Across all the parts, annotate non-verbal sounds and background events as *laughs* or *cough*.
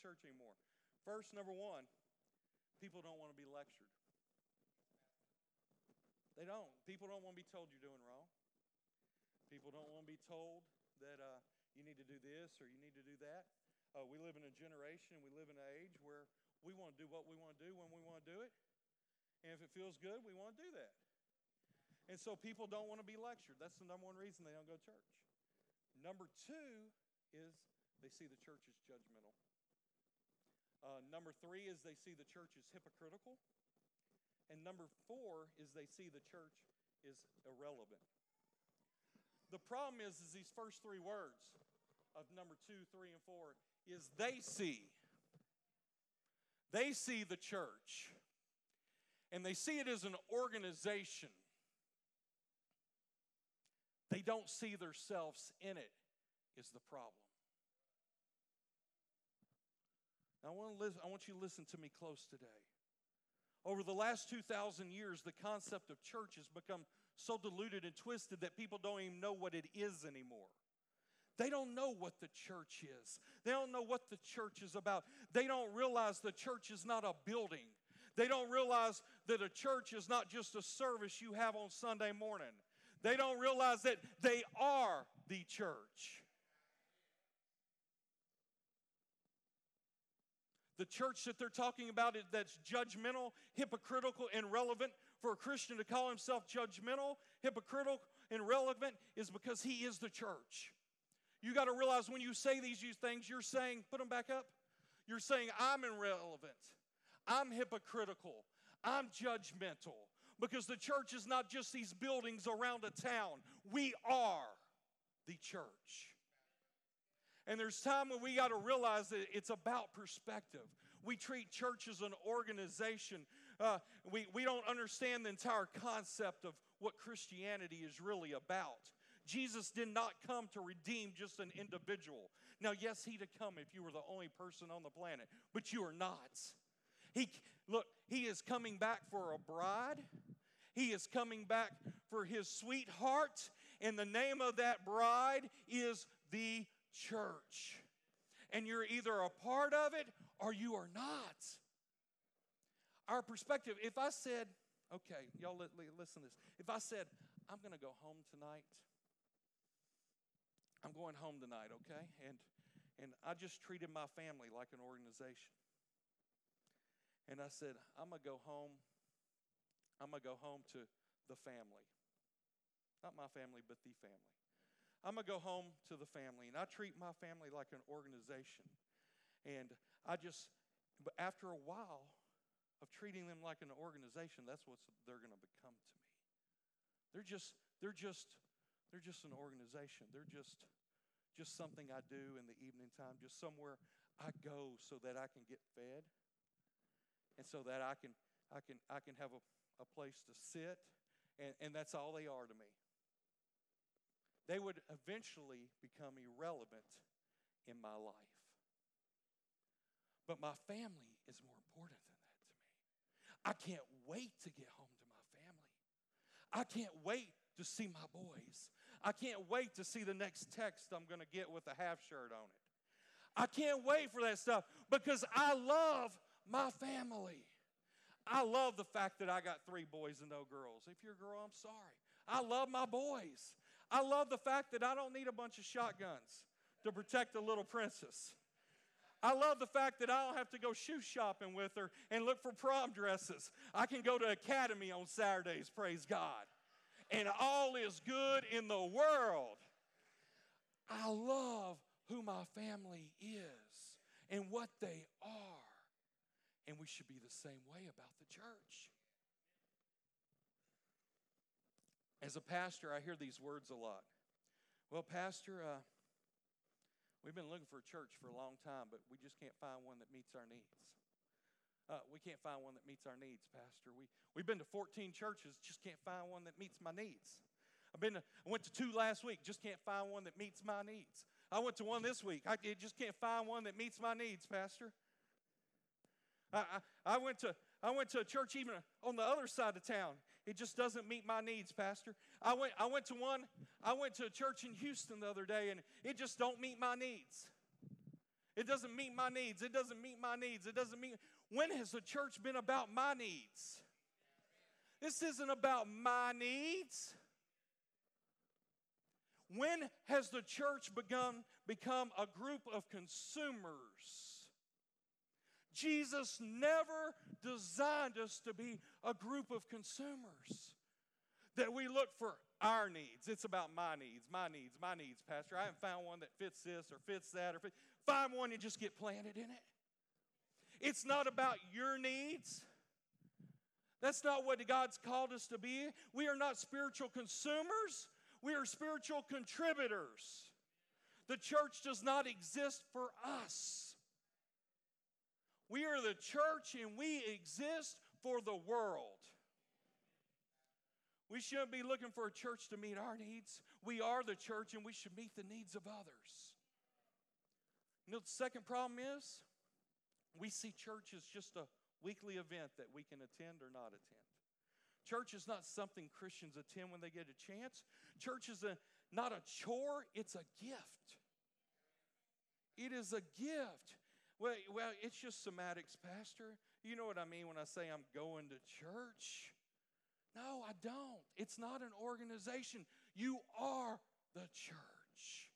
church anymore. First, number one, people don't want to be lectured. They don't. People don't want to be told you're doing wrong. People don't want to be told that uh, you need to do this or you need to do that. Uh, we live in a generation, we live in an age where we want to do what we want to do when we want to do it. And if it feels good, we want to do that. And so people don't want to be lectured. That's the number one reason they don't go to church. Number two is they see the church as judgmental. Uh, number three is they see the church is hypocritical. And number four is they see the church is irrelevant. The problem is, is these first three words of number two, three, and four is they see. They see the church. And they see it as an organization. They don't see themselves in it, is the problem. Now, I want, to listen, I want you to listen to me close today. Over the last 2,000 years, the concept of church has become so diluted and twisted that people don't even know what it is anymore. They don't know what the church is. They don't know what the church is about. They don't realize the church is not a building. They don't realize that a church is not just a service you have on Sunday morning. They don't realize that they are the church. The church that they're talking about that's judgmental, hypocritical, and relevant for a Christian to call himself judgmental, hypocritical, and relevant is because he is the church. You got to realize when you say these things, you're saying, put them back up. You're saying, I'm irrelevant, I'm hypocritical, I'm judgmental. Because the church is not just these buildings around a town, we are the church. And there's time when we got to realize that it's about perspective. We treat church as an organization. Uh, we, we don't understand the entire concept of what Christianity is really about. Jesus did not come to redeem just an individual. Now, yes, he'd have come if you were the only person on the planet, but you are not. He look, he is coming back for a bride. He is coming back for his sweetheart, and the name of that bride is the church. And you're either a part of it or you are not. Our perspective, if I said, okay, y'all listen to this. If I said, I'm going to go home tonight, I'm going home tonight, okay? And, and I just treated my family like an organization. And I said, I'm going to go home. I'm going to go home to the family. Not my family, but the family. I'm going to go home to the family. And I treat my family like an organization. And I just, but after a while of treating them like an organization, that's what they're going to become to me. They're just, they're just, they're just an organization. They're just, just something I do in the evening time, just somewhere I go so that I can get fed and so that I can, I can, I can have a, a place to sit. And, and that's all they are to me they would eventually become irrelevant in my life. But my family is more important than that to me. I can't wait to get home to my family. I can't wait to see my boys. I can't wait to see the next text I'm going to get with a half shirt on it. I can't wait for that stuff because I love my family. I love the fact that I got three boys and no girls. If you're a girl, I'm sorry. I love my boys. I love the fact that I don't need a bunch of shotguns to protect the little princess. I love the fact that I don't have to go shoe shopping with her and look for prom dresses. I can go to Academy on Saturdays, praise God. And all is good in the world. I love who my family is and what they are. And we should be the same way about the church. As a pastor, I hear these words a lot. Well, Pastor, uh, we've been looking for a church for a long time, but we just can't find one that meets our needs. Uh, we can't find one that meets our needs, Pastor. We, we've been to 14 churches, just can't find one that meets my needs. I've been to, I went to two last week, just can't find one that meets my needs. I went to one this week, I just can't find one that meets my needs, Pastor. I, I, I, went to I went to a church even on the other side of town. It just doesn't meet my needs, Pastor. I went, I went to one, I went to a church in Houston the other day, and it just don't meet my needs. It doesn't meet my needs. It doesn't meet my needs. It doesn't meet. When has the church been about my needs? This isn't about my needs. When has the church begun become a group of consumers? Jesus never designed us to be a group of consumers. That we look for our needs. It's about my needs, my needs, my needs, Pastor. I haven't found one that fits this or fits that or fit. find one and just get planted in it. It's not about your needs. That's not what God's called us to be. We are not spiritual consumers, we are spiritual contributors. The church does not exist for us. We are the church and we exist for the world. We shouldn't be looking for a church to meet our needs. We are the church and we should meet the needs of others. You know, the second problem is we see church as just a weekly event that we can attend or not attend. Church is not something Christians attend when they get a chance. Church is a, not a chore, it's a gift. It is a gift. Well, well, it's just somatics, Pastor. You know what I mean when I say I'm going to church? No, I don't. It's not an organization. You are the church.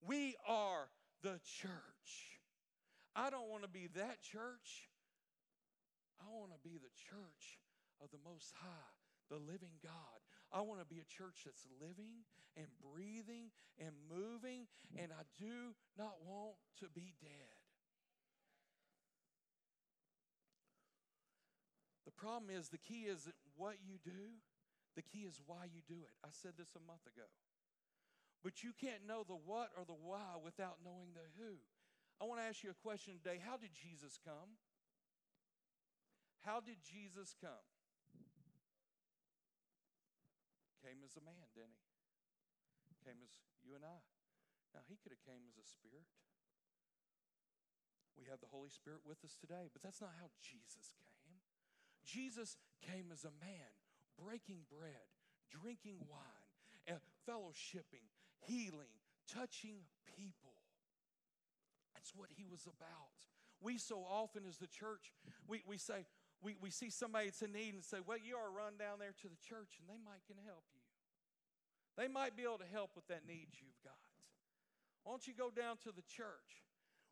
We are the church. I don't want to be that church. I want to be the church of the Most High, the living God. I want to be a church that's living and breathing and moving, and I do not want to be dead. The problem is the key isn't what you do, the key is why you do it. I said this a month ago. But you can't know the what or the why without knowing the who. I want to ask you a question today. How did Jesus come? How did Jesus come? Came as a man, didn't he? Came as you and I. Now he could have came as a spirit. We have the Holy Spirit with us today, but that's not how Jesus came. Jesus came as a man, breaking bread, drinking wine, and fellowshipping, healing, touching people. That's what he was about. We so often, as the church, we, we say, we, we see somebody that's in need and say, Well, you are run down there to the church and they might can help you. They might be able to help with that need you've got. Why don't you go down to the church?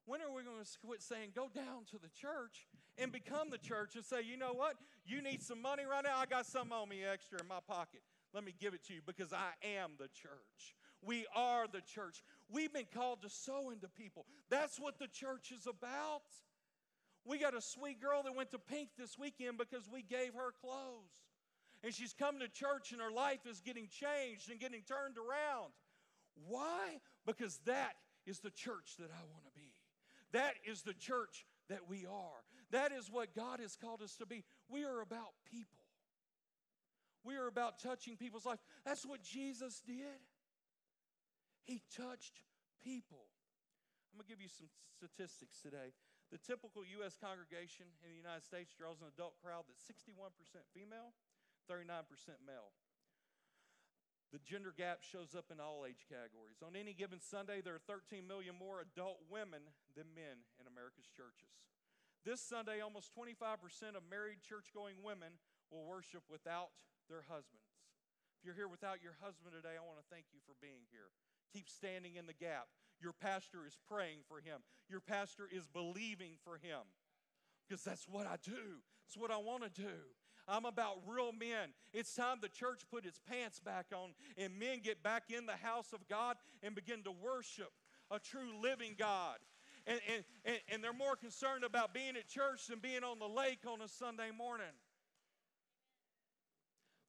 When are we going to quit saying, go down to the church and become the church and say, you know what? You need some money right now? I got some on me extra in my pocket. Let me give it to you because I am the church. We are the church. We've been called to sow into people. That's what the church is about. We got a sweet girl that went to Pink this weekend because we gave her clothes. And she's come to church and her life is getting changed and getting turned around. Why? Because that is the church that I want to be. That is the church that we are. That is what God has called us to be. We are about people. We are about touching people's life. That's what Jesus did. He touched people. I'm going to give you some statistics today. The typical U.S. congregation in the United States draws an adult crowd that's 61% female, 39% male. The gender gap shows up in all age categories. On any given Sunday, there are 13 million more adult women than men in America's churches. This Sunday, almost 25% of married church going women will worship without their husbands. If you're here without your husband today, I want to thank you for being here. Keep standing in the gap. Your pastor is praying for him, your pastor is believing for him because that's what I do. It's what I want to do. I'm about real men. It's time the church put its pants back on and men get back in the house of God and begin to worship a true living God. And, and, and, and they're more concerned about being at church than being on the lake on a Sunday morning.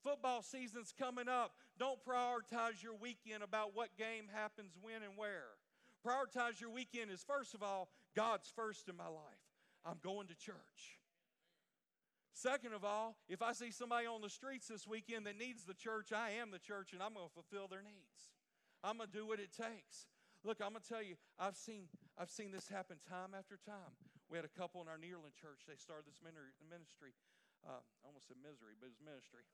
Football season's coming up. Don't prioritize your weekend about what game happens when and where. Prioritize your weekend is first of all, God's first in my life. I'm going to church. Second of all, if I see somebody on the streets this weekend that needs the church, I am the church and I'm going to fulfill their needs. I'm going to do what it takes. Look, I'm going to tell you, I've seen, I've seen this happen time after time. We had a couple in our Nederland church. They started this ministry. Uh, I almost said misery, but it's ministry.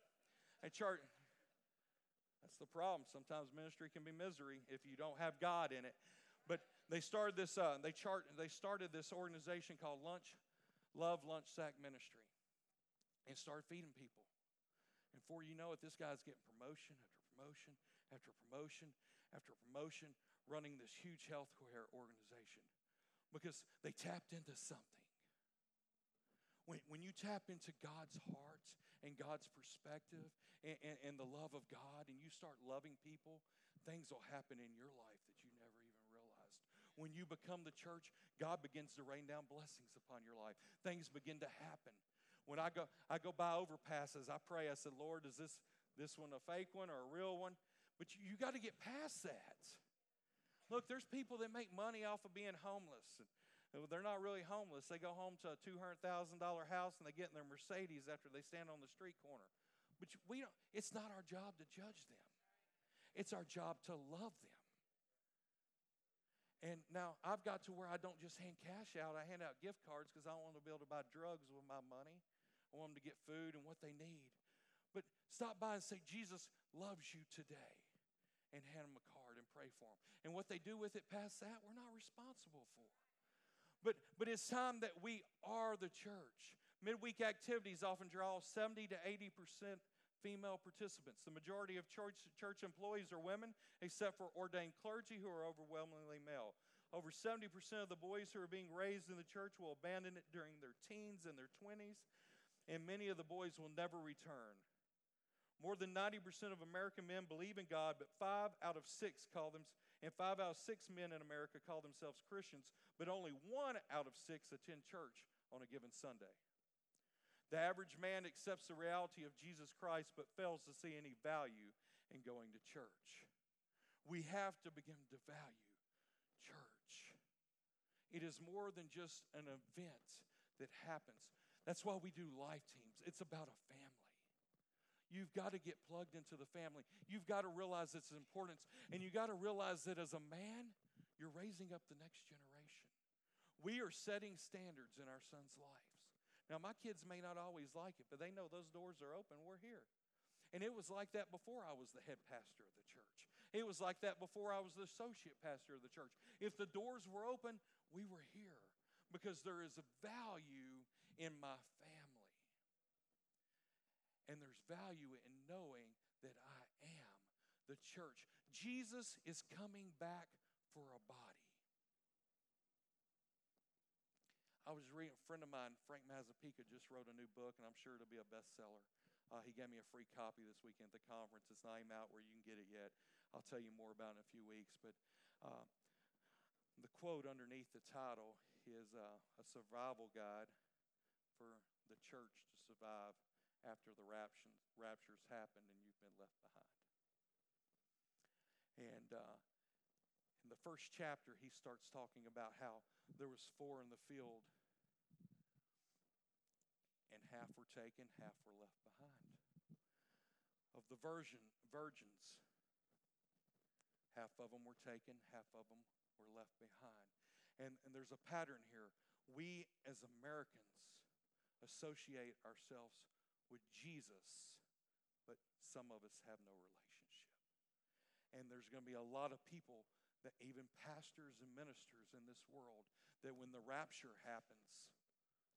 And church, that's the problem. Sometimes ministry can be misery if you don't have God in it. But they started this. Uh, they chart. They started this organization called Lunch, Love Lunch Sack Ministry, and started feeding people. And before you know it, this guy's getting promotion after promotion after promotion after promotion, running this huge healthcare organization because they tapped into something. When, when you tap into God's heart and God's perspective and, and, and the love of God and you start loving people, things will happen in your life that you never even realized. When you become the church, God begins to rain down blessings upon your life. Things begin to happen. When I go, I go by overpasses, I pray, I said, Lord, is this, this one a fake one or a real one? But you, you got to get past that. Look, there's people that make money off of being homeless. They're not really homeless. They go home to a $200,000 house and they get in their Mercedes after they stand on the street corner. But we don't, it's not our job to judge them, it's our job to love them. And now I've got to where I don't just hand cash out, I hand out gift cards because I don't want to be able to buy drugs with my money. I want them to get food and what they need. But stop by and say, Jesus loves you today. And hand them a card pray for them. And what they do with it past that, we're not responsible for. But, but it's time that we are the church. Midweek activities often draw 70 to 80% female participants. The majority of church, church employees are women, except for ordained clergy who are overwhelmingly male. Over 70% of the boys who are being raised in the church will abandon it during their teens and their 20s, and many of the boys will never return. More than 90% of American men believe in God, but five out of six call them, and five out of six men in America call themselves Christians, but only one out of six attend church on a given Sunday. The average man accepts the reality of Jesus Christ, but fails to see any value in going to church. We have to begin to value church. It is more than just an event that happens. That's why we do life teams, it's about a family. You've got to get plugged into the family. You've got to realize its importance. And you've got to realize that as a man, you're raising up the next generation. We are setting standards in our sons' lives. Now, my kids may not always like it, but they know those doors are open. We're here. And it was like that before I was the head pastor of the church. It was like that before I was the associate pastor of the church. If the doors were open, we were here because there is a value in my and there's value in knowing that I am the church. Jesus is coming back for a body. I was reading, a friend of mine, Frank Mazzapica, just wrote a new book, and I'm sure it'll be a bestseller. Uh, he gave me a free copy this weekend at the conference. It's not even out where you can get it yet. I'll tell you more about it in a few weeks. But uh, the quote underneath the title is uh, a survival guide for the church to survive after the rapture, rapture's happened and you've been left behind. And uh, in the first chapter, he starts talking about how there was four in the field, and half were taken, half were left behind. Of the virgin, virgins, half of them were taken, half of them were left behind. And, and there's a pattern here. We, as Americans, associate ourselves with Jesus, but some of us have no relationship. And there's going to be a lot of people that even pastors and ministers in this world that when the rapture happens,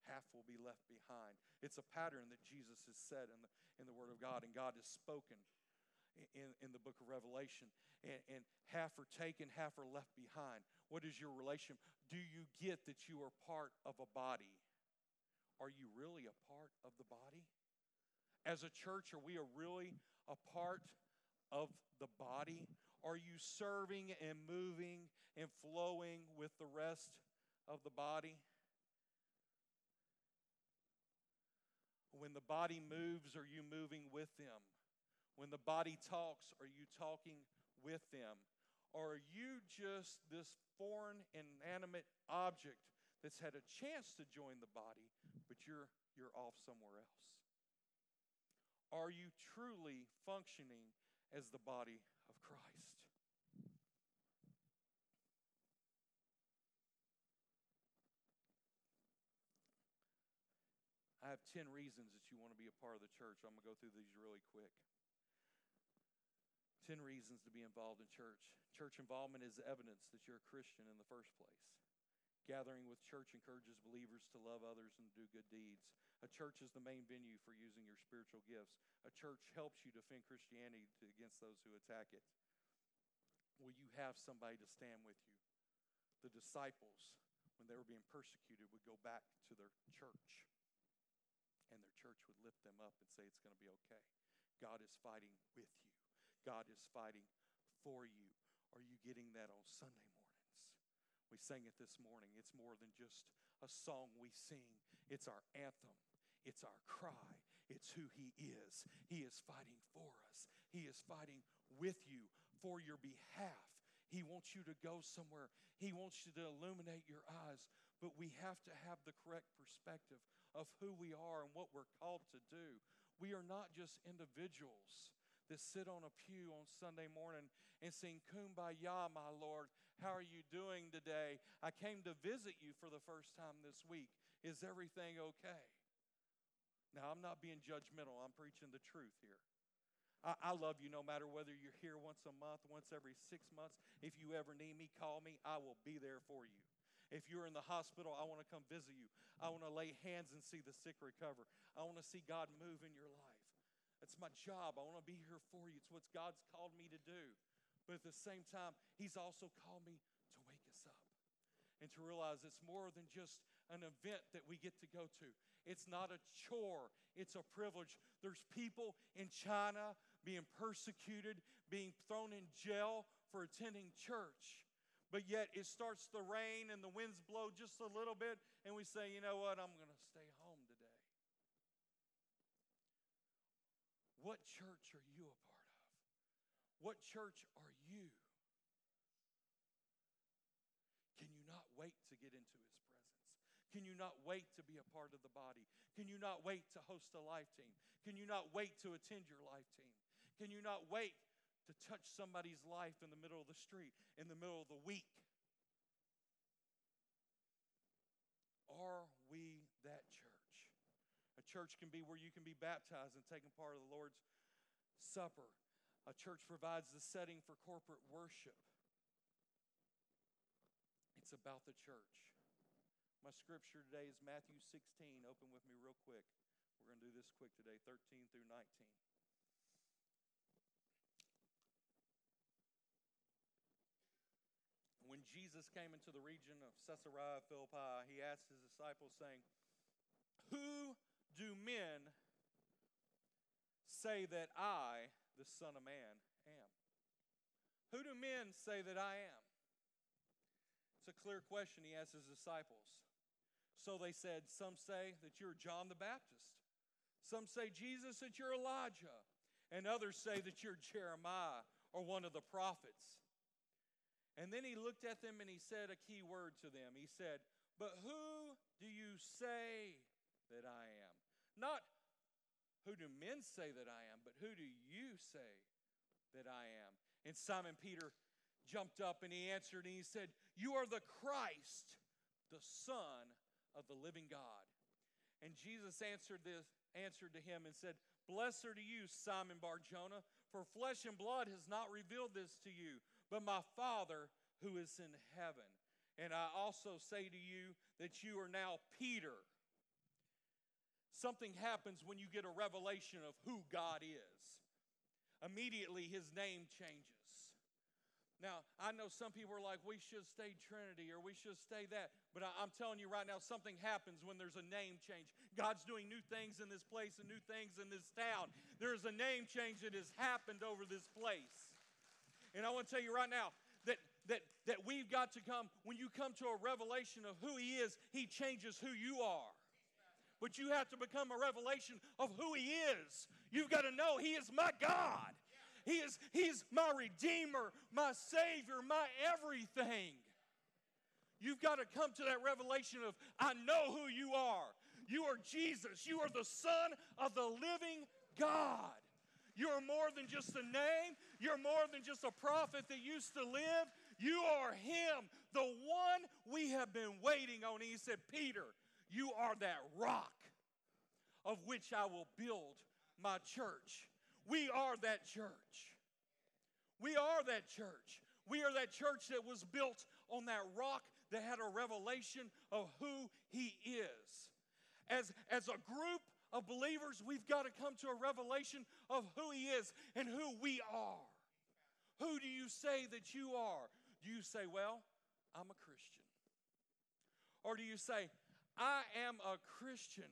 half will be left behind. It's a pattern that Jesus has said in the, in the Word of God, and God has spoken in, in the book of Revelation. And, and half are taken, half are left behind. What is your relation? Do you get that you are part of a body? Are you really a part of the body? As a church, are we a really a part of the body? Are you serving and moving and flowing with the rest of the body? When the body moves, are you moving with them? When the body talks, are you talking with them? Or are you just this foreign, inanimate object that's had a chance to join the body, but you're, you're off somewhere else? Are you truly functioning as the body of Christ? I have 10 reasons that you want to be a part of the church. I'm going to go through these really quick. 10 reasons to be involved in church. Church involvement is evidence that you're a Christian in the first place. Gathering with church encourages believers to love others and do good deeds. A church is the main venue for using your spiritual gifts. A church helps you defend Christianity against those who attack it. Will you have somebody to stand with you? The disciples, when they were being persecuted, would go back to their church, and their church would lift them up and say, It's going to be okay. God is fighting with you. God is fighting for you. Are you getting that on Sunday mornings? We sang it this morning. It's more than just a song we sing, it's our anthem, it's our cry, it's who He is. He is fighting for us, He is fighting with you for your behalf. He wants you to go somewhere. He wants you to illuminate your eyes. But we have to have the correct perspective of who we are and what we're called to do. We are not just individuals that sit on a pew on Sunday morning and sing Kumbaya, my Lord. How are you doing today? I came to visit you for the first time this week. Is everything okay? Now, I'm not being judgmental, I'm preaching the truth here. I, I, love you no matter whether you're here once a month, once every six months. If you ever need me, call me. I will be there for you. If you're in the hospital, I want to come visit you. I want to lay hands and see the sick recover. I want to see God move in your life. It's my job. I want to be here for you. It's what God's called me to do. But at the same time, He's also called me to wake us up and to realize it's more than just an event that we get to go to. It's not a chore, it's a privilege. There's people in China being persecuted, being thrown in jail for attending church. But yet it starts to rain and the winds blow just a little bit, and we say, you know what, I'm going to stay home today. What church are you a part of? What church are you? Can you not wait to get into his presence? Can you not wait to be a part of the body? Can you not wait to host a life team? Can you not wait to attend your life team? Can you not wait to touch somebody's life in the middle of the street, in the middle of the week? Are we that church? A church can be where you can be baptized and taken part of the Lord's Supper. A church provides the setting for corporate worship. It's about the church. My scripture today is Matthew 16. Open with me real quick. We're going to do this quick today 13 through 19. When Jesus came into the region of Caesarea Philippi, he asked his disciples, saying, Who do men say that I, the Son of Man, am? Who do men say that I am? It's a clear question he asked his disciples. So they said, Some say that you're John the Baptist. Some say, Jesus, that you're Elijah. And others say that you're Jeremiah or one of the prophets. And then he looked at them and he said a key word to them. He said, But who do you say that I am? Not who do men say that I am, but who do you say that I am? And Simon Peter jumped up and he answered and he said, You are the Christ, the Son of the living God. And Jesus answered this answered to him and said, Blessed are you, Simon Barjona, for flesh and blood has not revealed this to you, but my Father who is in heaven. And I also say to you that you are now Peter Something happens when you get a revelation of who God is. Immediately, his name changes. Now, I know some people are like, we should stay Trinity or we should stay that. But I, am telling you right now, something happens when there's a name change. God's doing new things in this place and new things in this town. There's a name change that has happened over this place. And I want to tell you right now that, that, that we've got to come, when you come to a revelation of who He is, He changes who you are but you have to become a revelation of who He is. You've got to know He is my God. He is He's my Redeemer, my Savior, my everything. You've got to come to that revelation of, I know who you are. You are Jesus. You are the Son of the living God. You are more than just a name. You're more than just a prophet that used to live. You are Him, the one we have been waiting on. He said, Peter, you are that rock. of which I will build my church. We are that church. We are that church. We are that church that was built on that rock that had a revelation of who He is. As, as a group of believers, we've got to come to a revelation of who He is and who we are. Who do you say that you are? Do you say, Well, I'm a Christian? Or do you say, I am a Christian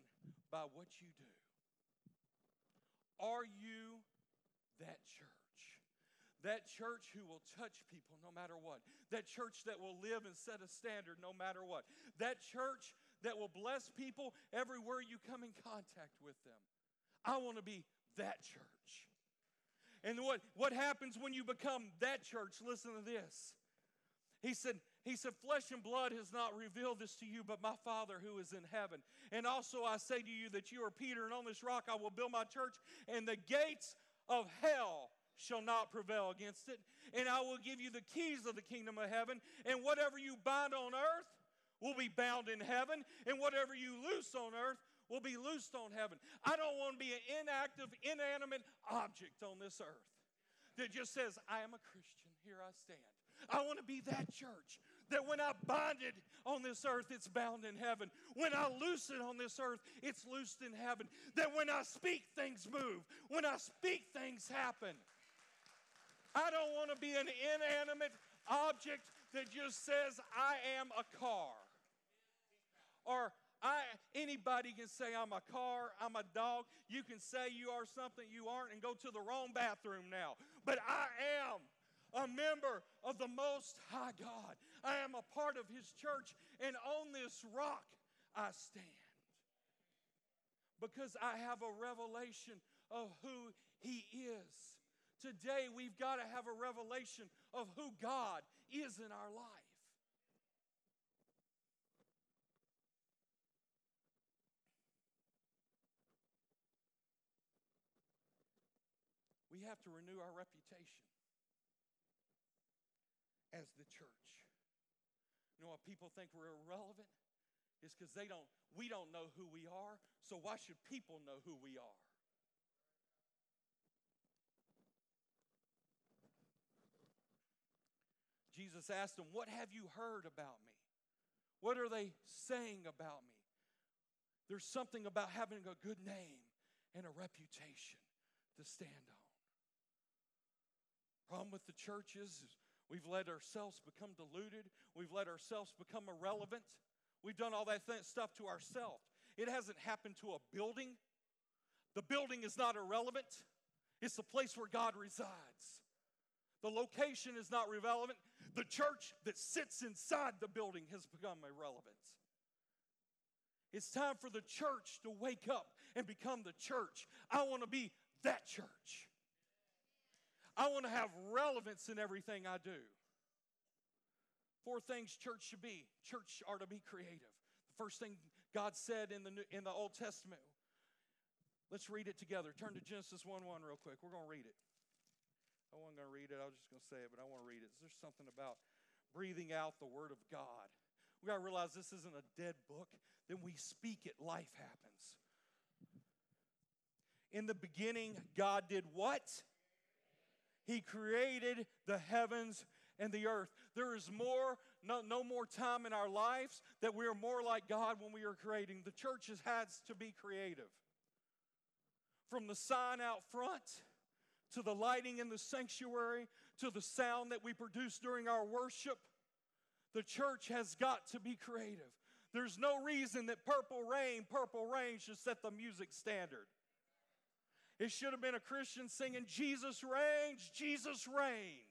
by what you do? Are you that church? That church who will touch people no matter what. That church that will live and set a standard no matter what. That church that will bless people everywhere you come in contact with them. I want to be that church. And what, what happens when you become that church? Listen to this. He said, he said, Flesh and blood has not revealed this to you, but my Father who is in heaven. And also I say to you that you are Peter, and on this rock I will build my church, and the gates of hell shall not prevail against it. And I will give you the keys of the kingdom of heaven, and whatever you bind on earth will be bound in heaven, and whatever you loose on earth will be loosed on heaven. I don't want to be an inactive, inanimate object on this earth that just says, I am a Christian, here I stand. I want to be that church that when I bind it on this earth, it's bound in heaven. When I loose it on this earth, it's loosed in heaven. That when I speak, things move. When I speak, things happen. I don't want to be an inanimate object that just says, I am a car. Or I, anybody can say I'm a car, I'm a dog. You can say you are something you aren't and go to the wrong bathroom now. But I am a member of the Most High God. I am a part of His church, and on this rock I stand. Because I have a revelation of who He is. Today, we've got to have a revelation of who God is in our life. We have to renew our reputation as the church. You know what people think we're irrelevant? Is because they don't, we don't know who we are, so why should people know who we are? Jesus asked them, What have you heard about me? What are they saying about me? There's something about having a good name and a reputation to stand on. Problem with the church is we've let ourselves become deluded. We've let ourselves become irrelevant. We've done all that th- stuff to ourselves. It hasn't happened to a building. The building is not irrelevant. It's the place where God resides. The location is not relevant. The church that sits inside the building has become irrelevant. It's time for the church to wake up and become the church. I want to be that church. I want to have relevance in everything I do. Four things church should be. Church are to be creative. The first thing God said in the New, in the Old Testament. Let's read it together. Turn to Genesis 1 1 real quick. We're going to read it. I wasn't going to read it. I was just going to say it, but I want to read it. There's something about breathing out the Word of God. We got to realize this isn't a dead book. Then we speak it, life happens. In the beginning, God did what? He created the heavens and the earth. There is more, no, no more time in our lives that we are more like God when we are creating. The church has had to be creative. From the sign out front to the lighting in the sanctuary to the sound that we produce during our worship, the church has got to be creative. There's no reason that Purple Rain, Purple Rain should set the music standard. It should have been a Christian singing, Jesus reigns, Jesus reigns.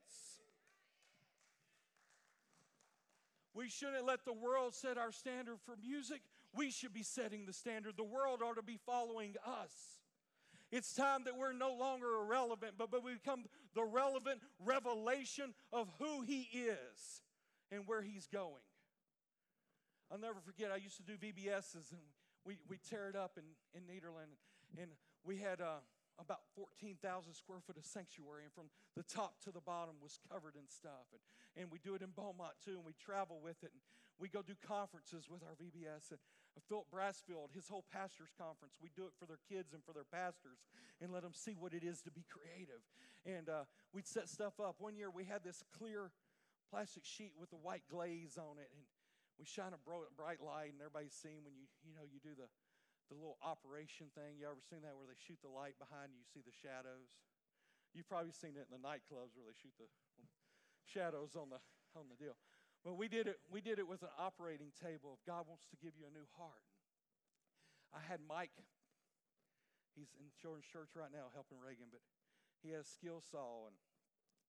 We shouldn't let the world set our standard for music. We should be setting the standard. The world ought to be following us. It's time that we're no longer irrelevant, but, but we become the relevant revelation of who He is and where He's going. I'll never forget, I used to do VBSs and we, we tear it up in, in Nederland. And we had uh, about 14,000 square foot of sanctuary, and from the top to the bottom was covered in stuff. And, and we do it in Beaumont too, and we travel with it. And we go do conferences with our VBS. And Philip Brassfield, his whole pastors conference, we do it for their kids and for their pastors and let them see what it is to be creative. And uh, we'd set stuff up. One year we had this clear plastic sheet with a white glaze on it, and we shine a bright light, and everybody's seen when you you know you do the the little operation thing. You ever seen that where they shoot the light behind you, you see the shadows? You've probably seen it in the nightclubs where they shoot the shadows on the on the deal. But we did it, we did it with an operating table. If God wants to give you a new heart. I had Mike, he's in children's church right now helping Reagan, but he had a skill saw and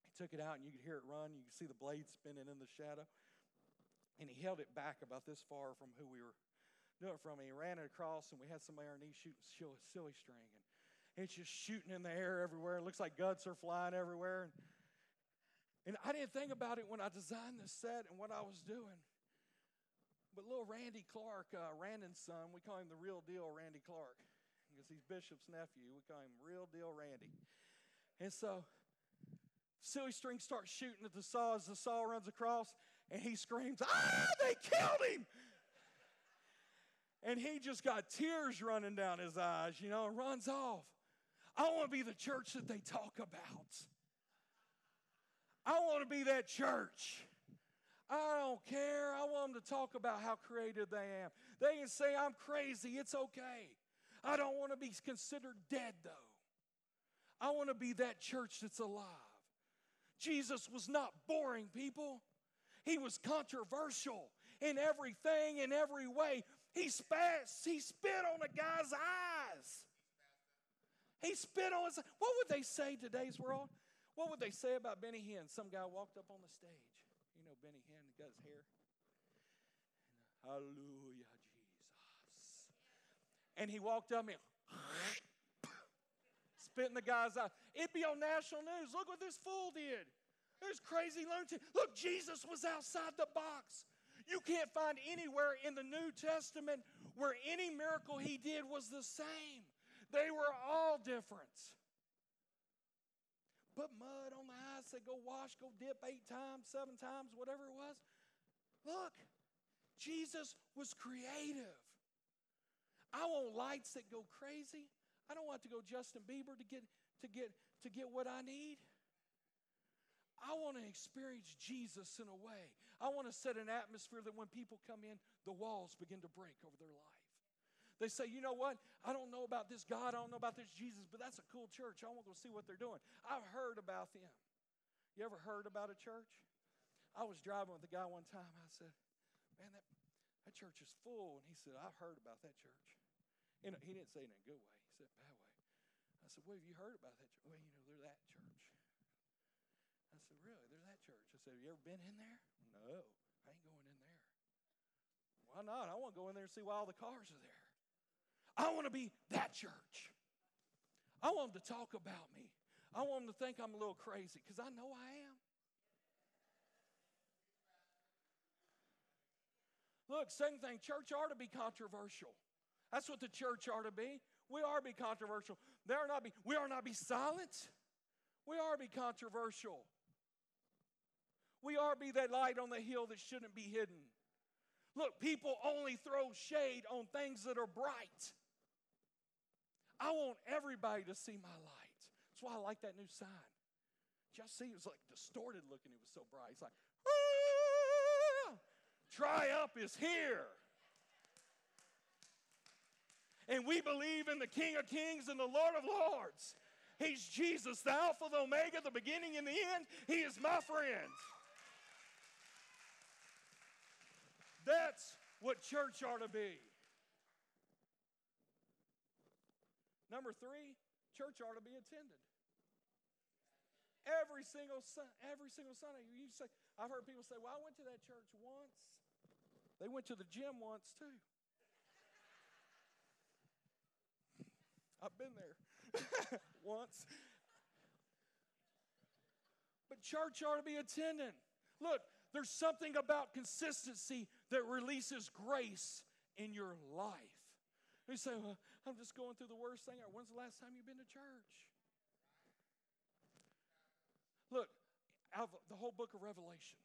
he took it out and you could hear it run. You could see the blade spinning in the shadow. And he held it back about this far from who we were doing it from. And he ran it across and we had somebody underneath shooting silly string. And it's just shooting in the air everywhere. It looks like guts are flying everywhere. And and I didn't think about it when I designed this set and what I was doing. But little Randy Clark, uh, Randon's son, we call him the real deal Randy Clark because he's Bishop's nephew. We call him real deal Randy. And so silly string starts shooting at the saw as the saw runs across, and he screams, Ah, they killed him! And he just got tears running down his eyes, you know, and runs off. I want to be the church that they talk about. I want to be that church. I don't care. I want them to talk about how creative they am. They can say I'm crazy. It's okay. I don't want to be considered dead, though. I want to be that church that's alive. Jesus was not boring, people. He was controversial in everything, in every way. He spat, he spit on a guy's eyes. He spit on his. What would they say today's world? What would they say about Benny Hinn? Some guy walked up on the stage. You know Benny Hinn, he got his hair. Hallelujah, Jesus. And he walked up and *laughs* spit in the guy's eye. It'd be on national news. Look what this fool did. There's crazy lunatic. Look, Jesus was outside the box. You can't find anywhere in the New Testament where any miracle he did was the same. They were all different put mud on the eyes, say go wash, go dip eight times, seven times, whatever it was. Look, Jesus was creative. I want lights that go crazy. I don't want to go Justin Bieber to get to get to get what I need. I want to experience Jesus in a way. I want to set an atmosphere that when people come in, the walls begin to break over their life. They say, you know what? I don't know about this God, I don't know about this Jesus, but that's a cool church. I want to go see what they're doing. I've heard about them. You ever heard about a church? I was driving with a guy one time. I said, man, that, that church is full. And he said, I've heard about that church. And he didn't say it in a good way. He said bad way. I said, what have you heard about that church? Well, you know, they're that church. I said, really? They're that church. I said, have you ever been in there? No, I ain't going in there. Why not? I want to go in there and see why all the cars are there. I want to be that church. I want them to talk about me. I want them to think I'm a little crazy because I know I am. Look, second thing, church ought to be controversial. That's what the church ought to be. We are be controversial. There are not be, we are not be silent. We are be controversial. We are be that light on the hill that shouldn't be hidden. Look, people only throw shade on things that are bright. I want everybody to see my light. That's why I like that new sign. Just see, it was like distorted looking. It was so bright. It's like, ah, triumph is here. And we believe in the King of Kings and the Lord of Lords. He's Jesus, the Alpha, the Omega, the beginning and the end. He is my friend. That's what church ought to be. Number three, church ought to be attended. Every single every single Sunday. You say, I've heard people say, Well, I went to that church once. They went to the gym once too. I've been there *laughs* once. But church ought to be attended. Look, there's something about consistency that releases grace in your life. You say, well, I'm just going through the worst thing. When's the last time you've been to church? Look, out of the whole book of Revelation,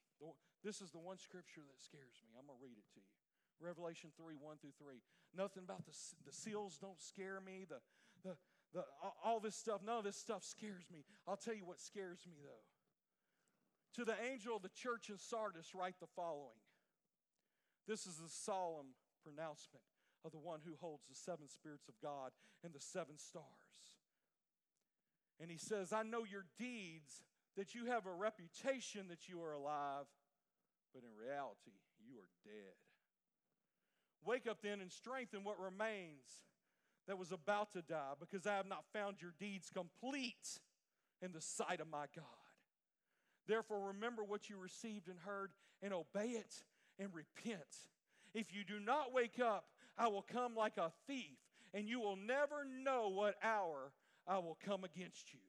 this is the one scripture that scares me. I'm going to read it to you. Revelation 3 1 through 3. Nothing about the, the seals don't scare me, the, the, the, all this stuff, none of this stuff scares me. I'll tell you what scares me though. To the angel of the church in Sardis, write the following This is a solemn pronouncement of the one who holds the seven spirits of God and the seven stars. And he says, I know your deeds, that you have a reputation that you are alive, but in reality, you are dead. Wake up then and strengthen what remains that was about to die, because I have not found your deeds complete in the sight of my God. Therefore, remember what you received and heard, and obey it and repent. If you do not wake up, I will come like a thief, and you will never know what hour I will come against you.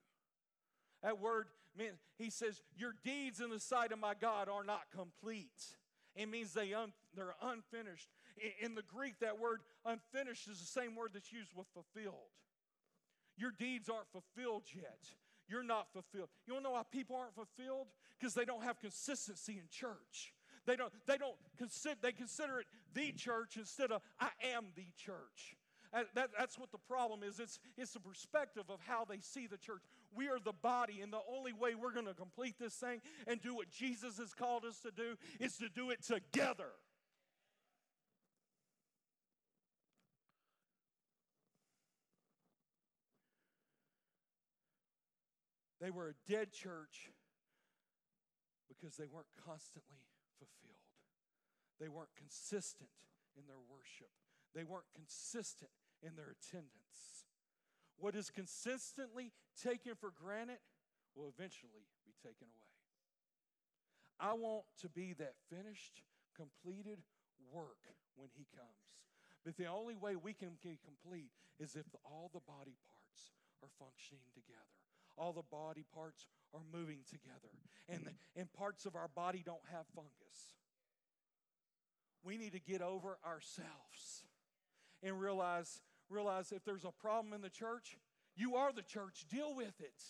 That word means, he says, Your deeds in the sight of my God are not complete. It means they un, they're unfinished. In the Greek, that word unfinished is the same word that's used with fulfilled. Your deeds aren't fulfilled yet. You're not fulfilled. You want to know why people aren't fulfilled? Because they don't have consistency in church. They don't, they don't consider, they consider it the church instead of I am the church. Uh, that, that's what the problem is. It's, it's the perspective of how they see the church. We are the body, and the only way we're going to complete this thing and do what Jesus has called us to do is to do it together. They were a dead church because they weren't constantly fulfilled. They weren't consistent in their worship. They weren't consistent in their attendance. What is consistently taken for granted will eventually be taken away. I want to be that finished, completed work when He comes. But the only way we can be complete is if all the body parts are functioning together. All the body parts are moving together. And, and parts of our body don't have fungus. We need to get over ourselves and realize realize if there's a problem in the church, you are the church. Deal with it.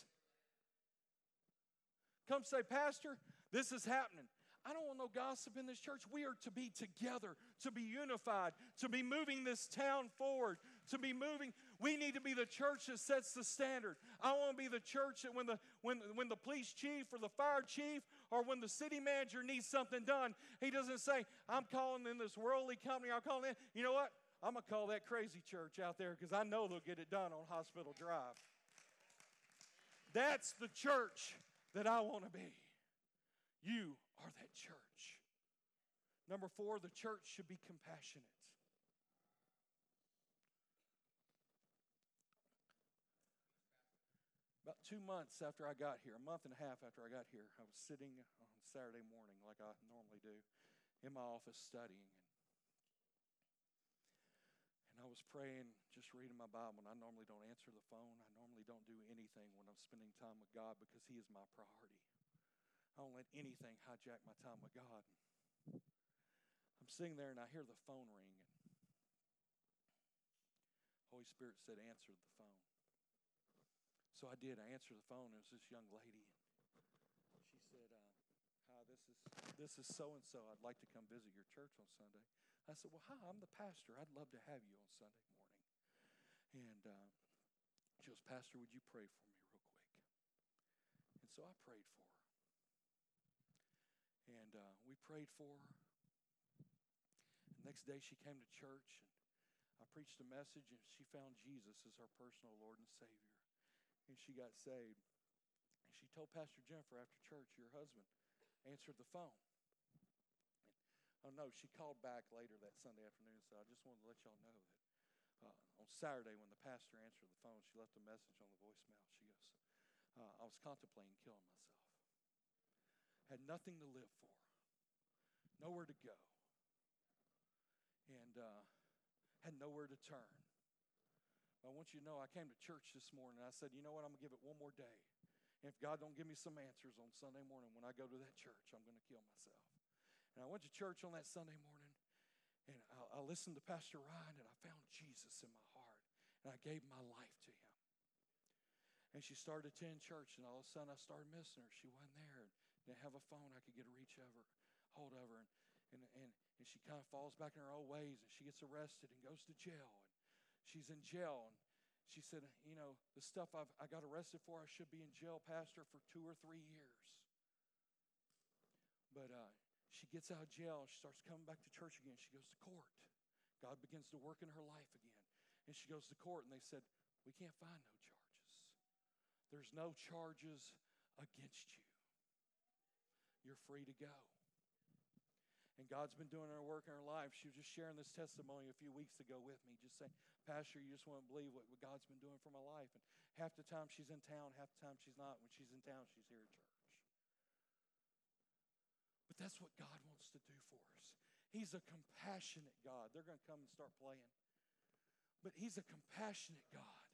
Come say, Pastor, this is happening. I don't want no gossip in this church. We are to be together, to be unified, to be moving this town forward, to be moving. We need to be the church that sets the standard. I want to be the church that when the when when the police chief or the fire chief or when the city manager needs something done, he doesn't say, "I'm calling in this worldly company. I'm calling in." You know what? I'm to call that crazy church out there because I know they'll get it done on Hospital Drive. That's the church that I want to be. You are that church. Number four, the church should be compassionate. About two months after I got here, a month and a half after I got here, I was sitting on Saturday morning, like I normally do, in my office studying. And I was praying, just reading my Bible, and I normally don't answer the phone. I normally don't do anything when I'm spending time with God because He is my priority. I don't let anything hijack my time with God. I'm sitting there and I hear the phone ring. Holy Spirit said, Answer the phone. So I did. I answered the phone. It was this young lady. She said, uh, Hi, this is this is so and so. I'd like to come visit your church on Sunday. I said, Well, hi, I'm the pastor. I'd love to have you on Sunday morning. And uh, she goes, Pastor, would you pray for me real quick? And so I prayed for her. And uh, we prayed for her. The next day she came to church and I preached a message and she found Jesus as her personal Lord and Savior. And she got saved. And she told Pastor Jennifer after church, Your husband answered the phone. Oh, no, she called back later that Sunday afternoon and said, I just wanted to let y'all know that uh, on Saturday when the pastor answered the phone, she left a message on the voicemail. She goes, uh, I was contemplating killing myself. Had nothing to live for, nowhere to go, and uh, had nowhere to turn. I want you to know I came to church this morning and I said, you know what, I'm going to give it one more day. And if God don't give me some answers on Sunday morning when I go to that church, I'm going to kill myself. And I went to church on that Sunday morning, and I, I listened to Pastor Ryan, and I found Jesus in my heart, and I gave my life to him. And she started attending church, and all of a sudden I started missing her. She wasn't there. Didn't have a phone I could get a reach of her, hold of her. And, and, and, and she kind of falls back in her old ways and she gets arrested and goes to jail. And she's in jail. And she said, You know, the stuff I've, I got arrested for, I should be in jail, Pastor, for two or three years. But uh, she gets out of jail. She starts coming back to church again. She goes to court. God begins to work in her life again. And she goes to court, and they said, We can't find no charges. There's no charges against you. You're free to go. God's been doing her work in her life. She was just sharing this testimony a few weeks ago with me, just saying, Pastor, you just won't believe what, what God's been doing for my life. And half the time she's in town, half the time she's not. When she's in town, she's here at church. But that's what God wants to do for us. He's a compassionate God. They're going to come and start playing. But He's a compassionate God.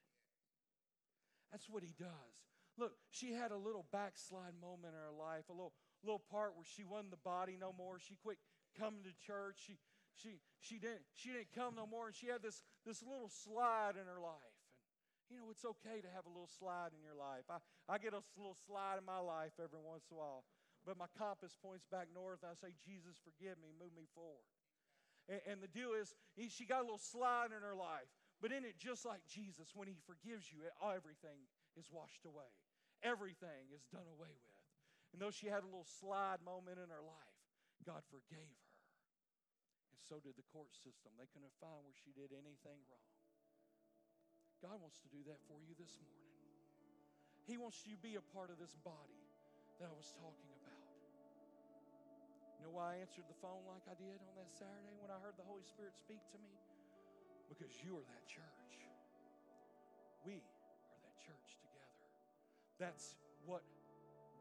That's what He does. Look, she had a little backslide moment in her life, a little, little part where she wasn't the body no more. She quit coming to church. She, she, she, didn't, she didn't come no more, and she had this, this little slide in her life. And, you know, it's okay to have a little slide in your life. I, I get a little slide in my life every once in a while but my compass points back north. I say, Jesus, forgive me, move me forward. And, and the deal is, he, she got a little slide in her life, but in it, just like Jesus, when he forgives you, everything is washed away, everything is done away with. And though she had a little slide moment in her life, God forgave her. And so did the court system. They couldn't find where she did anything wrong. God wants to do that for you this morning. He wants you to be a part of this body that I was talking about. You know why I answered the phone like I did on that Saturday when I heard the Holy Spirit speak to me? Because you are that church. We are that church together. That's what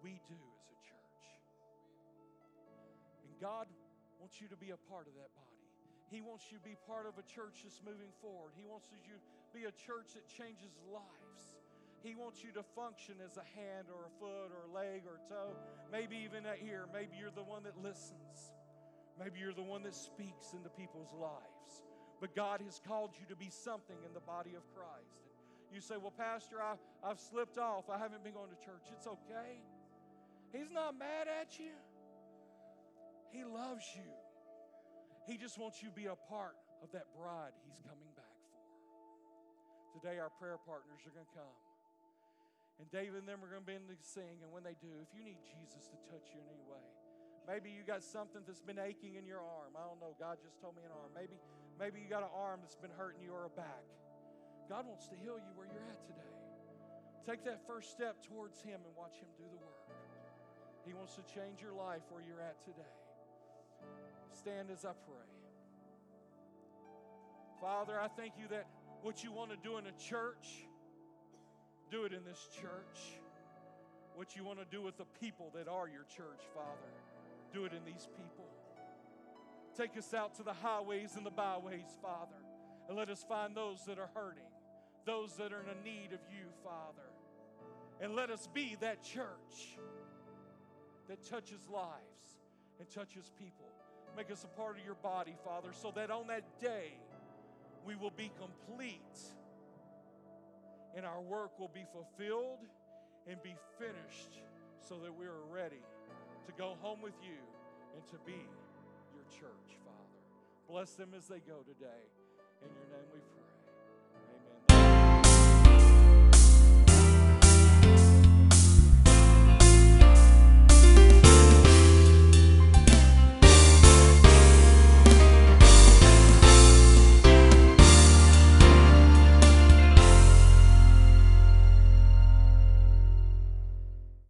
we do as a church. And God wants you to be a part of that body. He wants you to be part of a church that's moving forward. He wants you to be a church that changes lives. He wants you to function as a hand or a foot or a leg or a toe, maybe even an ear. Maybe you're the one that listens. Maybe you're the one that speaks into people's lives. But God has called you to be something in the body of Christ. And you say, Well, Pastor, I, I've slipped off. I haven't been going to church. It's okay. He's not mad at you, He loves you. He just wants you to be a part of that bride He's coming back for. Today, our prayer partners are going to come. And David and them are going to begin to sing. And when they do, if you need Jesus to touch you in any way, maybe you got something that's been aching in your arm. I don't know. God just told me an arm. Maybe, maybe you got an arm that's been hurting you or a back. God wants to heal you where you're at today. Take that first step towards Him and watch Him do the work. He wants to change your life where you're at today. Stand as I pray. Father, I thank you that what you want to do in a church do it in this church. What you want to do with the people that are your church, Father, do it in these people. Take us out to the highways and the byways, Father, and let us find those that are hurting, those that are in need of you, Father. And let us be that church that touches lives and touches people. Make us a part of your body, Father, so that on that day we will be complete and our work will be fulfilled and be finished so that we are ready to go home with you and to be your church, Father. Bless them as they go today. In your name we pray.